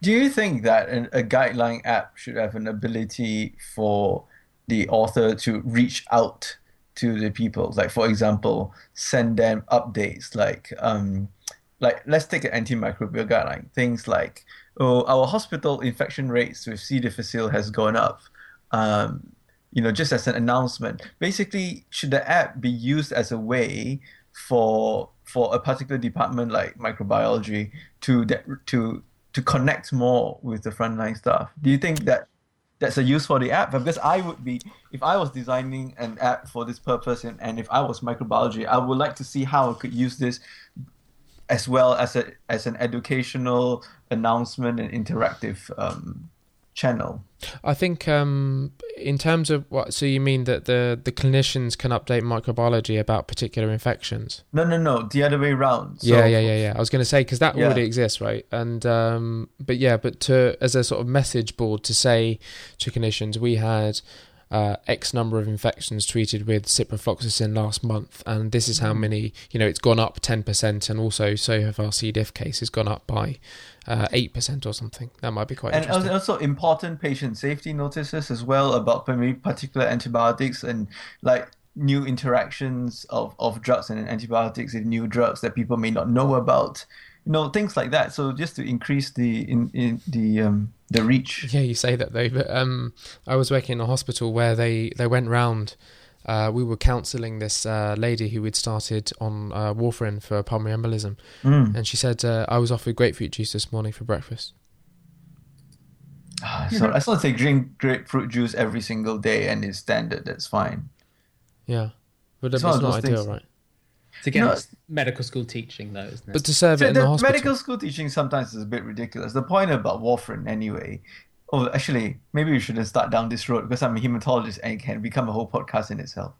Do you think that an, a guideline app should have an ability for the author to reach out to the people? Like, for example, send them updates. Like, um, like let's take an antimicrobial guideline. Things like, oh, our hospital infection rates with C. difficile has gone up. Um, you know, just as an announcement. Basically, should the app be used as a way for for a particular department like microbiology to to to connect more with the frontline staff. Do you think that that's a use for the app? Because I would be, if I was designing an app for this purpose, and, and if I was microbiology, I would like to see how I could use this as well as a as an educational announcement and interactive um, channel. I think um, in terms of what, so you mean that the the clinicians can update microbiology about particular infections? No, no, no, the other way around. So, yeah, yeah, yeah, yeah. I was going to say because that yeah. already exists, right? And um, but yeah, but to as a sort of message board to say to clinicians, we had uh, X number of infections treated with ciprofloxacin last month, and this is how mm. many. You know, it's gone up ten percent, and also so have our C. diff cases gone up by eight uh, percent or something. That might be quite. Interesting. And also important patient safety notices as well about particular antibiotics and like new interactions of, of drugs and antibiotics and new drugs that people may not know about you know things like that so just to increase the in, in the um the reach yeah you say that though but um i was working in a hospital where they they went round uh, we were counselling this uh, lady who had started on uh, warfarin for pulmonary embolism, mm. and she said, uh, "I was offered grapefruit juice this morning for breakfast." Ah, so I still say drink grapefruit juice every single day, and it's standard. That's fine. Yeah, but that's not ideal, things. right? It's against no, medical school teaching, though, isn't it? But to serve so it in the, the hospital. Medical school teaching sometimes is a bit ridiculous. The point about warfarin, anyway. Oh, actually, maybe we shouldn't start down this road because I'm a hematologist and it can become a whole podcast in itself.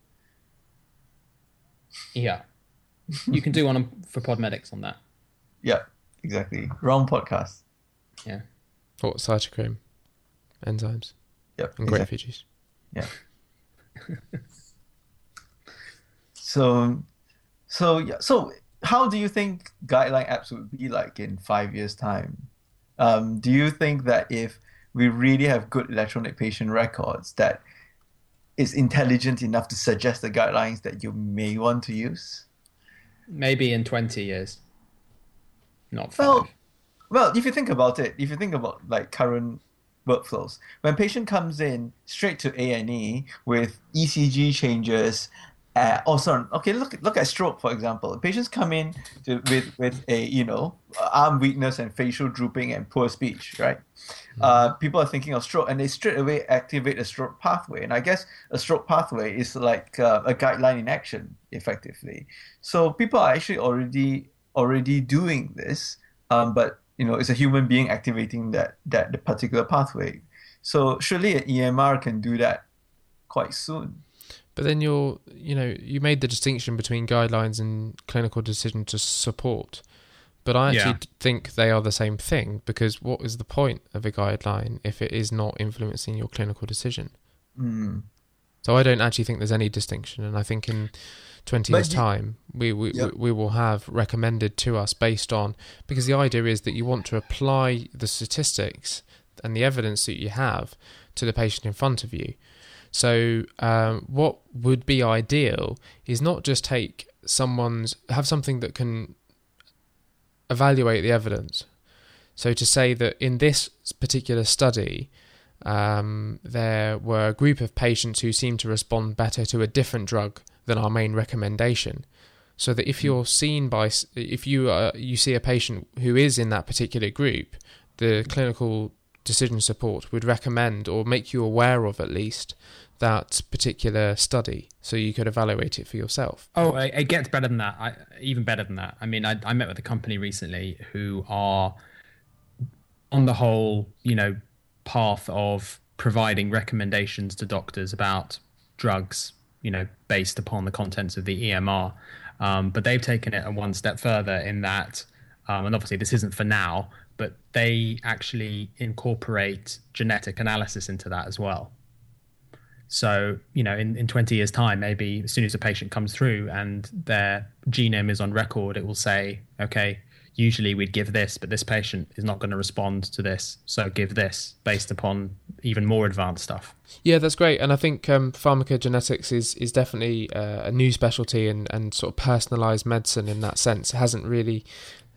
Yeah. you can do one for Podmedics on that. Yeah, exactly. Wrong podcast. Yeah. Or cytochrome enzymes. Yep. And exactly. grapefruit Yeah. so so yeah, so how do you think guideline apps would be like in five years' time? Um, do you think that if we really have good electronic patient records, that is intelligent enough to suggest the guidelines that you may want to use? Maybe in twenty years, not five. Well, well, if you think about it, if you think about like current workflows, when patient comes in straight to A and E with ECG changes uh, oh, sorry. Okay, look look at stroke for example. Patients come in to, with with a you know arm weakness and facial drooping and poor speech, right? Mm-hmm. Uh, people are thinking of stroke, and they straight away activate a stroke pathway. And I guess a stroke pathway is like uh, a guideline in action, effectively. So people are actually already already doing this, um, but you know it's a human being activating that that the particular pathway. So surely an EMR can do that quite soon. But then you're, you know, you made the distinction between guidelines and clinical decision to support. But I actually yeah. think they are the same thing because what is the point of a guideline if it is not influencing your clinical decision? Mm. So I don't actually think there's any distinction, and I think in 20 years' time we we, yep. we will have recommended to us based on because the idea is that you want to apply the statistics and the evidence that you have to the patient in front of you. So, um, what would be ideal is not just take someone's, have something that can evaluate the evidence. So, to say that in this particular study, um, there were a group of patients who seemed to respond better to a different drug than our main recommendation. So that if hmm. you're seen by, if you uh, you see a patient who is in that particular group, the clinical decision support would recommend or make you aware of at least that particular study so you could evaluate it for yourself. Oh, it gets better than that. I, even better than that. I mean, I, I met with a company recently who are, on the whole, you know, path of providing recommendations to doctors about drugs, you know, based upon the contents of the EMR. Um, but they've taken it one step further in that, um, and obviously this isn't for now, but they actually incorporate genetic analysis into that as well. So, you know, in, in 20 years' time, maybe as soon as a patient comes through and their genome is on record, it will say, okay, usually we'd give this, but this patient is not going to respond to this. So give this based upon even more advanced stuff. Yeah, that's great. And I think um, pharmacogenetics is, is definitely uh, a new specialty and, and sort of personalized medicine in that sense. It hasn't really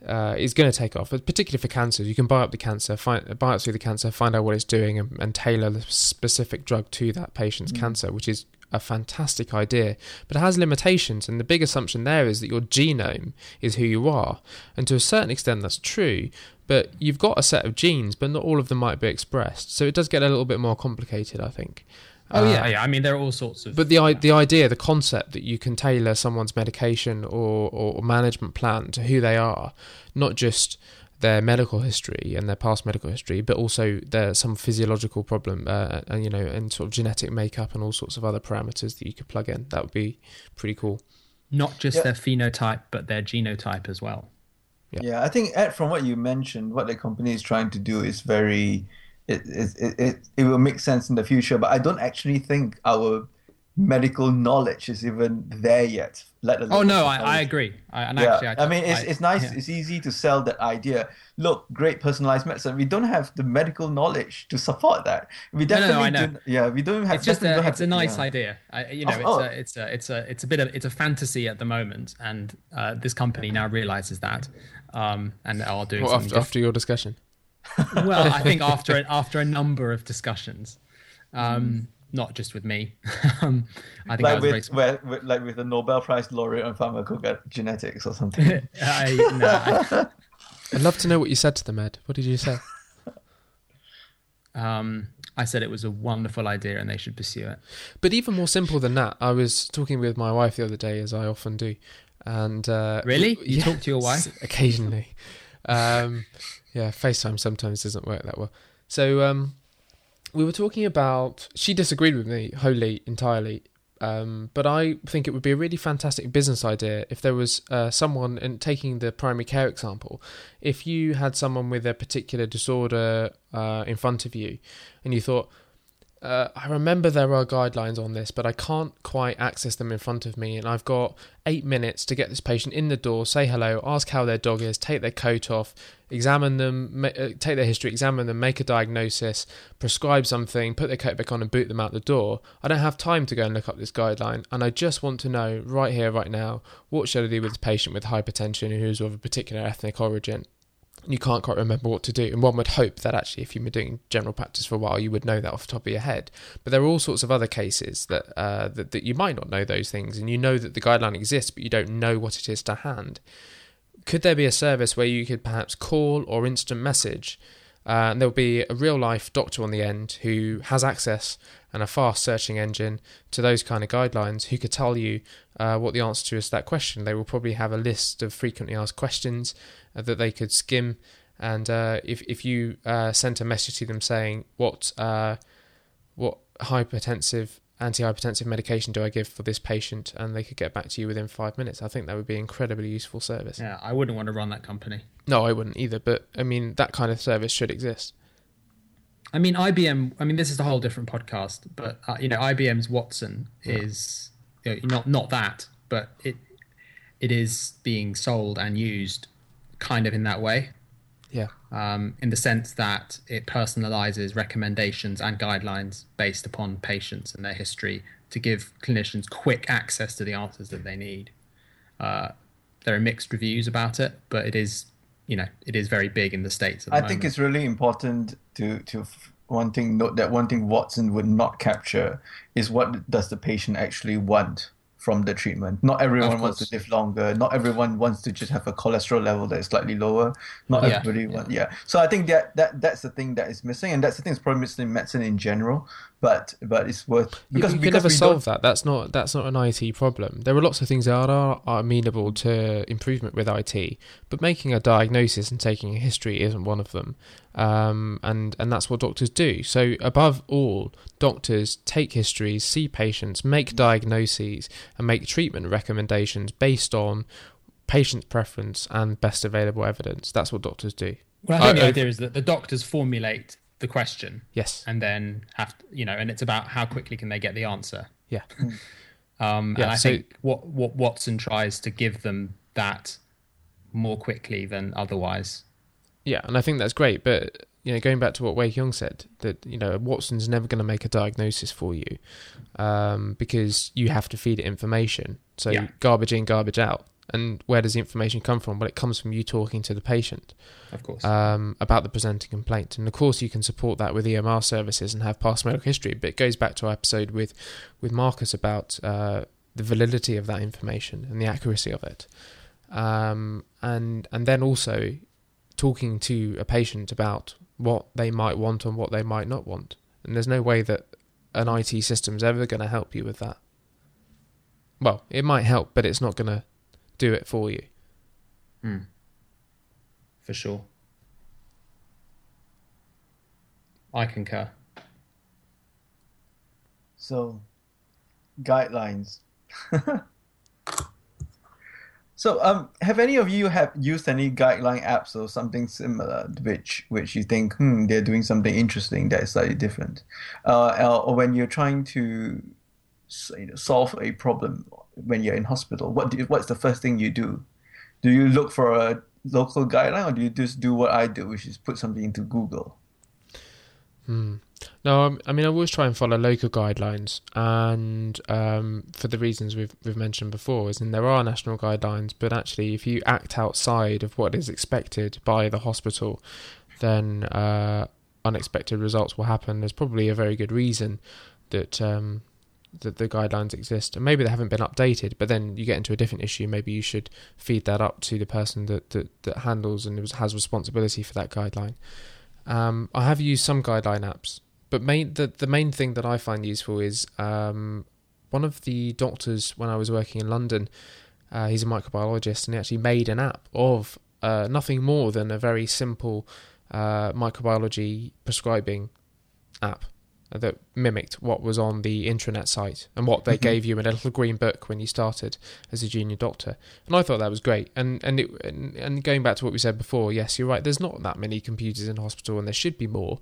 uh, is going to take off, particularly for cancers. You can buy up the cancer, find, biopsy the cancer, find out what it's doing, and, and tailor the specific drug to that patient's mm. cancer, which is a fantastic idea, but it has limitations. And the big assumption there is that your genome is who you are. And to a certain extent, that's true. But you've got a set of genes, but not all of them might be expressed. So it does get a little bit more complicated, I think. Oh yeah, uh, yeah. I mean, there are all sorts of. But the the idea, the concept that you can tailor someone's medication or, or management plan to who they are, not just their medical history and their past medical history, but also their some physiological problem, uh, and you know, and sort of genetic makeup and all sorts of other parameters that you could plug in. That would be pretty cool. Not just yeah. their phenotype, but their genotype as well. Yeah. yeah, I think Ed, from what you mentioned, what the company is trying to do is very it, it, it, it will make sense in the future. But I don't actually think our medical knowledge is even there yet. Let alone oh no, I, I agree. I, and yeah. actually, I, I mean, it's, I, it's nice. Yeah. It's easy to sell that idea. Look, great personalized medicine. We don't have the medical knowledge to support that. We definitely no, no, I know. Do, yeah, we don't have. It's just a, it's a nice yeah. idea. I, you know, oh, it's, oh. A, it's a it's a it's a bit of it's a fantasy at the moment, and uh, this company now realizes that, um, and are doing well, after, after your discussion well, I think after after a number of discussions, um, mm. not just with me, um, I think like with, where, with, like with the Nobel Prize laureate on pharmacogenetics or something. I, no, I, would love to know what you said to them, Ed. What did you say? Um, I said it was a wonderful idea and they should pursue it. But even more simple than that, I was talking with my wife the other day, as I often do, and uh, really, you yeah, talk to your wife occasionally. Um, yeah, FaceTime sometimes doesn't work that well. So um, we were talking about. She disagreed with me wholly, entirely. Um, but I think it would be a really fantastic business idea if there was uh, someone, and taking the primary care example, if you had someone with a particular disorder uh, in front of you, and you thought, uh, I remember there are guidelines on this, but I can't quite access them in front of me. And I've got eight minutes to get this patient in the door, say hello, ask how their dog is, take their coat off, examine them, ma- uh, take their history, examine them, make a diagnosis, prescribe something, put their coat back on, and boot them out the door. I don't have time to go and look up this guideline. And I just want to know right here, right now, what should I do with this patient with hypertension who's of a particular ethnic origin? You can't quite remember what to do. And one would hope that actually, if you've been doing general practice for a while, you would know that off the top of your head. But there are all sorts of other cases that, uh, that, that you might not know those things, and you know that the guideline exists, but you don't know what it is to hand. Could there be a service where you could perhaps call or instant message? Uh, and there'll be a real life doctor on the end who has access and a fast searching engine to those kind of guidelines who could tell you uh, what the answer to is to that question. They will probably have a list of frequently asked questions uh, that they could skim. And uh, if if you uh, sent a message to them saying what uh, what hypertensive antihypertensive medication do I give for this patient, and they could get back to you within five minutes, I think that would be incredibly useful service. Yeah, I wouldn't want to run that company. No, I wouldn't either. But I mean, that kind of service should exist. I mean, IBM. I mean, this is a whole different podcast, but uh, you know, IBM's Watson is you know, not not that, but it it is being sold and used kind of in that way. Yeah. Um, in the sense that it personalizes recommendations and guidelines based upon patients and their history to give clinicians quick access to the answers that they need. Uh, there are mixed reviews about it, but it is, you know, it is very big in the states. I moment. think it's really important to to one thing note that one thing Watson would not capture is what does the patient actually want from the treatment. Not everyone wants to live longer. Not everyone wants to just have a cholesterol level that is slightly lower. Not yeah. everybody yeah. wants. Yeah. So I think that, that that's the thing that is missing, and that's the thing that's probably missing in medicine in general. But but it's worth because you, you can never solve that. That's not that's not an IT problem. There are lots of things that are, are amenable to improvement with IT, but making a diagnosis and taking a history isn't one of them. Um, and and that's what doctors do. So above all, doctors take histories, see patients, make diagnoses, and make treatment recommendations based on patient preference and best available evidence. That's what doctors do. Well, I think I, the idea is that the doctors formulate the question Yes. and then have to, you know, and it's about how quickly can they get the answer. Yeah. Um, Yeah, and I so- think what what Watson tries to give them that more quickly than otherwise. Yeah, and I think that's great. But you know, going back to what Wai Keong said, that you know Watson's never going to make a diagnosis for you um, because you have to feed it information. So Yeah. garbage in, garbage out. And where does the information come from? Well, it comes from you talking to the patient Of course. um, about the presenting complaint. And of course, you can support that with EMR services and have past medical history. But it goes back to our episode with with Marcus about uh, the validity of that information and the accuracy of it, um, and and then also talking to a patient about what they might want and what they might not want. And there's no way that an IT system is ever going to help you with that. Well, it might help, but it's not going to do it for you. Mm. For sure. I concur. So, guidelines. so, um, have any of you have used any guideline apps or something similar, which which you think, hmm, they're doing something interesting that is slightly different, uh, or- or when you're trying to s- you know, solve a problem when you're in hospital, what do you, what's the first thing you do? Do you look for a local guideline, or do you just do what I do, which is put something into Google? No, um, I mean I always try and follow local guidelines, and um, for the reasons we've we've mentioned before, is in there are national guidelines, but actually if you act outside of what is expected by the hospital, then uh, unexpected results will happen. There's probably a very good reason that um, that the guidelines exist, and maybe they haven't been updated. But then you get into a different issue. Maybe you should feed that up to the person that that, that handles and has responsibility for that guideline. Um, I have used some guideline apps, but main the the main thing that I find useful is um, one of the doctors when I was working in London. Uh, he's a microbiologist, and he actually made an app of uh, nothing more than a very simple uh, microbiology prescribing app that mimicked what was on the intranet site and what they gave you in a little green book when you started as a junior doctor. And I thought that was great. And and it, and, and going back to what we said before, yes, you're right. There's not that many computers in hospital, and there should be more.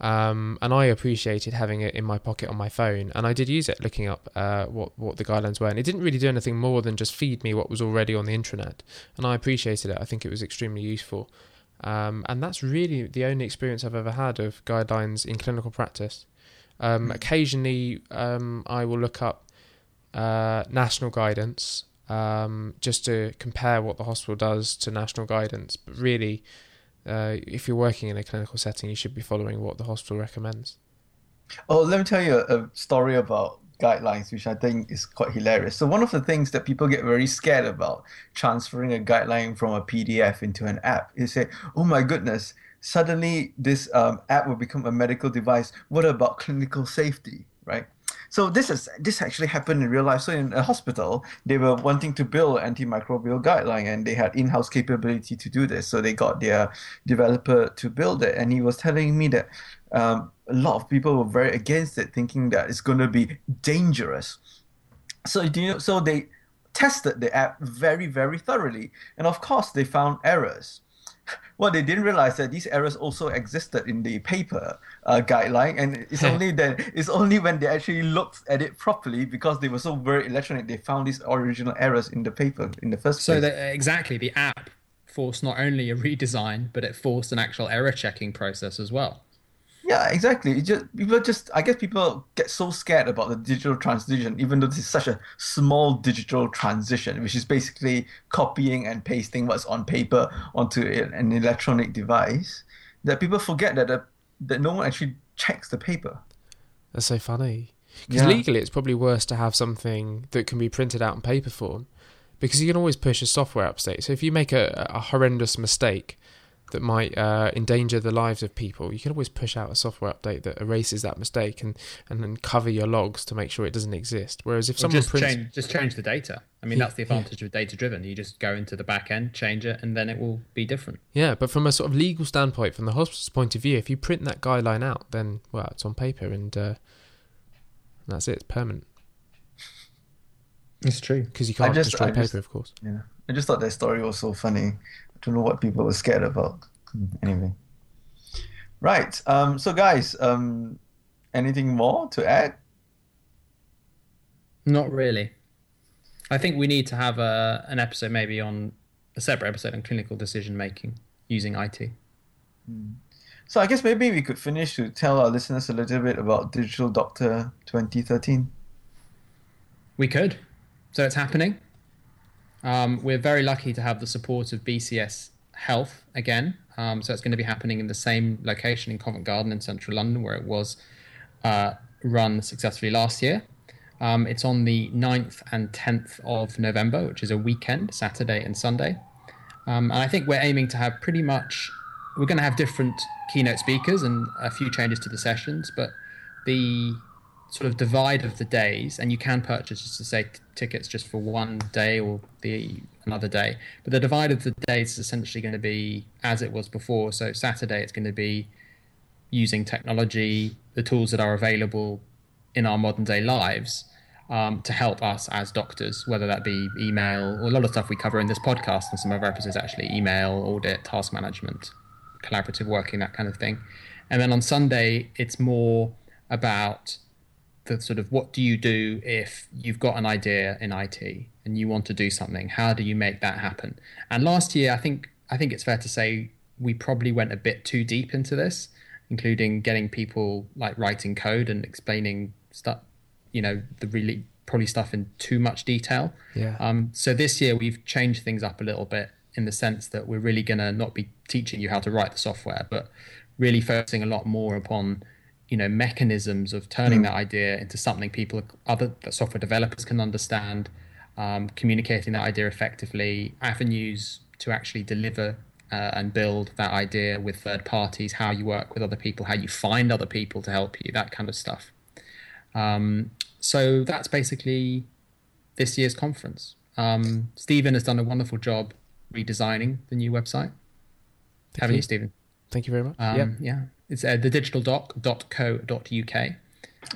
Um, and I appreciated having it in my pocket on my phone, and I did use it, looking up uh, what what the guidelines were, and it didn't really do anything more than just feed me what was already on the intranet, and I appreciated it. I think it was extremely useful, um, and that's really the only experience I've ever had of guidelines in clinical practice. Um, occasionally, um, I will look up uh, national guidance um, just to compare what the hospital does to national guidance. But really, uh, if you're working in a clinical setting, you should be following what the hospital recommends. Oh, let me tell you a, a story about guidelines, which I think is quite hilarious. So, one of the things that people get very scared about transferring a guideline from a PDF into an app is say, oh my goodness, suddenly this um, app will become a medical device. What about clinical safety, right? So this is this actually happened in real life. So in a hospital, they were wanting to build antimicrobial guideline, and they had in-house capability to do this. So they got their developer to build it, and he was telling me that um, a lot of people were very against it, thinking that it's going to be dangerous. So do you know, so they tested the app very very thoroughly, and of course they found errors. What they didn't realize that these errors also existed in the paper uh, guideline, and it's only then it's only when they actually looked at it properly because they were so very electronic they found these original errors in the paper in the first So place. that exactly the app forced not only a redesign, but it forced an actual error checking process as well. Yeah, exactly. It just people just I guess people get so scared about the digital transition, even though this is such a small digital transition, which is basically copying and pasting what's on paper onto an electronic device, that people forget that the, that no one actually checks the paper. That's so funny. Because Yeah. legally, it's probably worse to have something that can be printed out in paper form, because you can always push a software update. So if you make a, a horrendous mistake that might uh, endanger the lives of people, you can always push out a software update that erases that mistake and and then cover your logs to make sure it doesn't exist. Whereas if Or someone just prints, change just change the data. I mean, Yeah, that's the advantage of data driven. You just go into the back end, change it, and then it will be different. yeah, but from a sort of legal standpoint, from the hospital's point of view, if you print that guideline out, then well, it's on paper and uh, that's it. It's permanent It's true. because you can't just- destroy I paper, just- of course. Yeah, I just thought that story was so funny. Don't know what people were scared about. Anyway, Right. Um, so, guys, um, anything more to add? Not really. I think we need to have a, an episode maybe on a separate episode on clinical decision making using IT. So, I guess maybe we could finish to tell our listeners a little bit about Digital Doctor 2013. We could. So it's happening. Um, we're very lucky to have the support of BCS Health again. Um, so it's going to be happening in the same location in Covent Garden in central London where it was uh, run successfully last year. Um, it's on the 9th and 10th of November, which is a weekend, Saturday and Sunday. Um, and I think we're aiming to have pretty much, we're going to have different keynote speakers and a few changes to the sessions, but the sort of divide of the days, and you can purchase just to say tickets just for one day or the another day. But the divide of the days is essentially going to be as it was before. So Saturday, it's going to be using technology, the tools that are available in our modern day lives um, to help us as doctors, whether that be email or a lot of stuff we cover in this podcast and some of our episodes actually email, audit, task management, collaborative working, that kind of thing. And then on Sunday, it's more about the sort of what do you do if you've got an idea in IT and you want to do something? How do you make that happen? And last year, I think I think it's fair to say we probably went a bit too deep into this, including getting people like writing code and explaining stuff, you know, the really probably stuff in too much detail. Yeah. Um, so this year we've changed things up a little bit in the sense that we're really going to not be teaching you how to write the software, but really focusing a lot more upon you know mechanisms of turning that idea into something people other that software developers can understand um, communicating that idea effectively avenues to actually deliver uh, and build that idea with third parties how you work with other people how you find other people to help you that kind of stuff um, so that's basically this year's conference um, Stevan has done a wonderful job redesigning the new website haven't you. you Stevan Thank you very much. um, yeah. yeah. It's uh, thedigitaldoc.co.uk.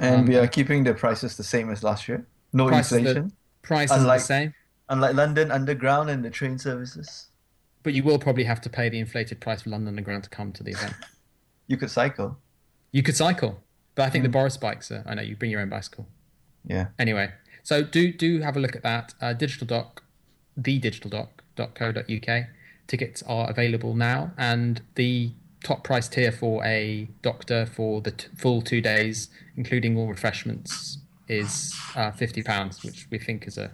And we are keeping the prices the same as last year. No Prices are- inflation. Price is the Unlike- same, Unlike London Underground and the train services. but you will probably have to pay the inflated price for London Underground to come to the event. You could cycle. You could cycle, but I think the Boris bikes are. I know you bring your own bicycle. Yeah. Anyway, so do do have a look at that. Uh, digital doc, thedigitaldoc.co.uk. Tickets are available now, and the top price tier for a doctor for the t- full two days, including all refreshments, is uh, fifty pounds, which we think is a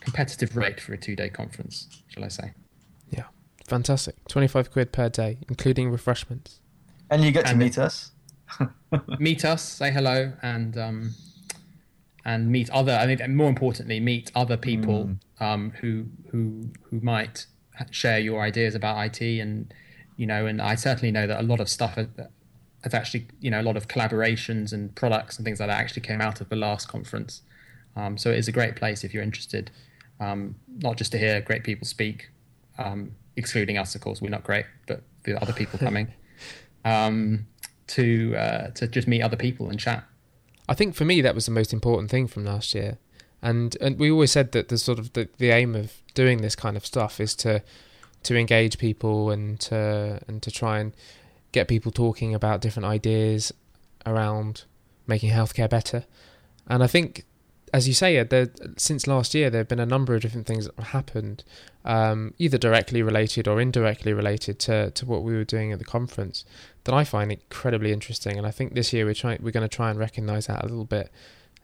competitive rate for a two-day conference. Shall I say? Yeah. Fantastic. 25 quid per day, including refreshments. And you get to And- meet us. meet us, say hello, and um, and meet other. I think more importantly, meet other people um, who who who might share your ideas about IT, and you know, and I certainly know that a lot of stuff has actually, you know, a lot of collaborations and products and things like that actually came out of the last conference. Um, so it is a great place if you're interested, um, not just to hear great people speak, um, excluding us, of course, we're not great, but the other people coming. Um, to uh, to just meet other people and chat. I think for me that was the most important thing from last year, and and we always said that the sort of the, the aim of doing this kind of stuff is to to engage people and to and to try and get people talking about different ideas around making healthcare better. And I think, as you say, there, since last year there have been a number of different things that have happened, um, either directly related or indirectly related to to what we were doing at the conference that I find incredibly interesting, and I think this year we're trying we're going to try and recognise that a little bit,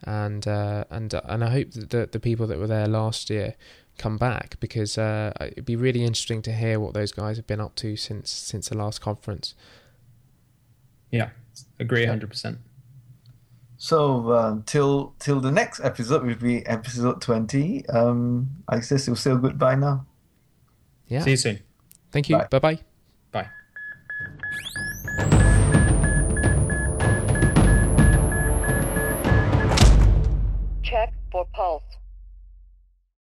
and uh, and and I hope that the, the people that were there last year come back because uh, it'd be really interesting to hear what those guys have been up to since since the last conference. Yeah, agree, hundred percent. So uh, till till the next episode, it'll be episode twenty. Um, I guess we'll say goodbye now. Yeah. See you soon. Thank you. Bye bye. Bye. Check for pulse.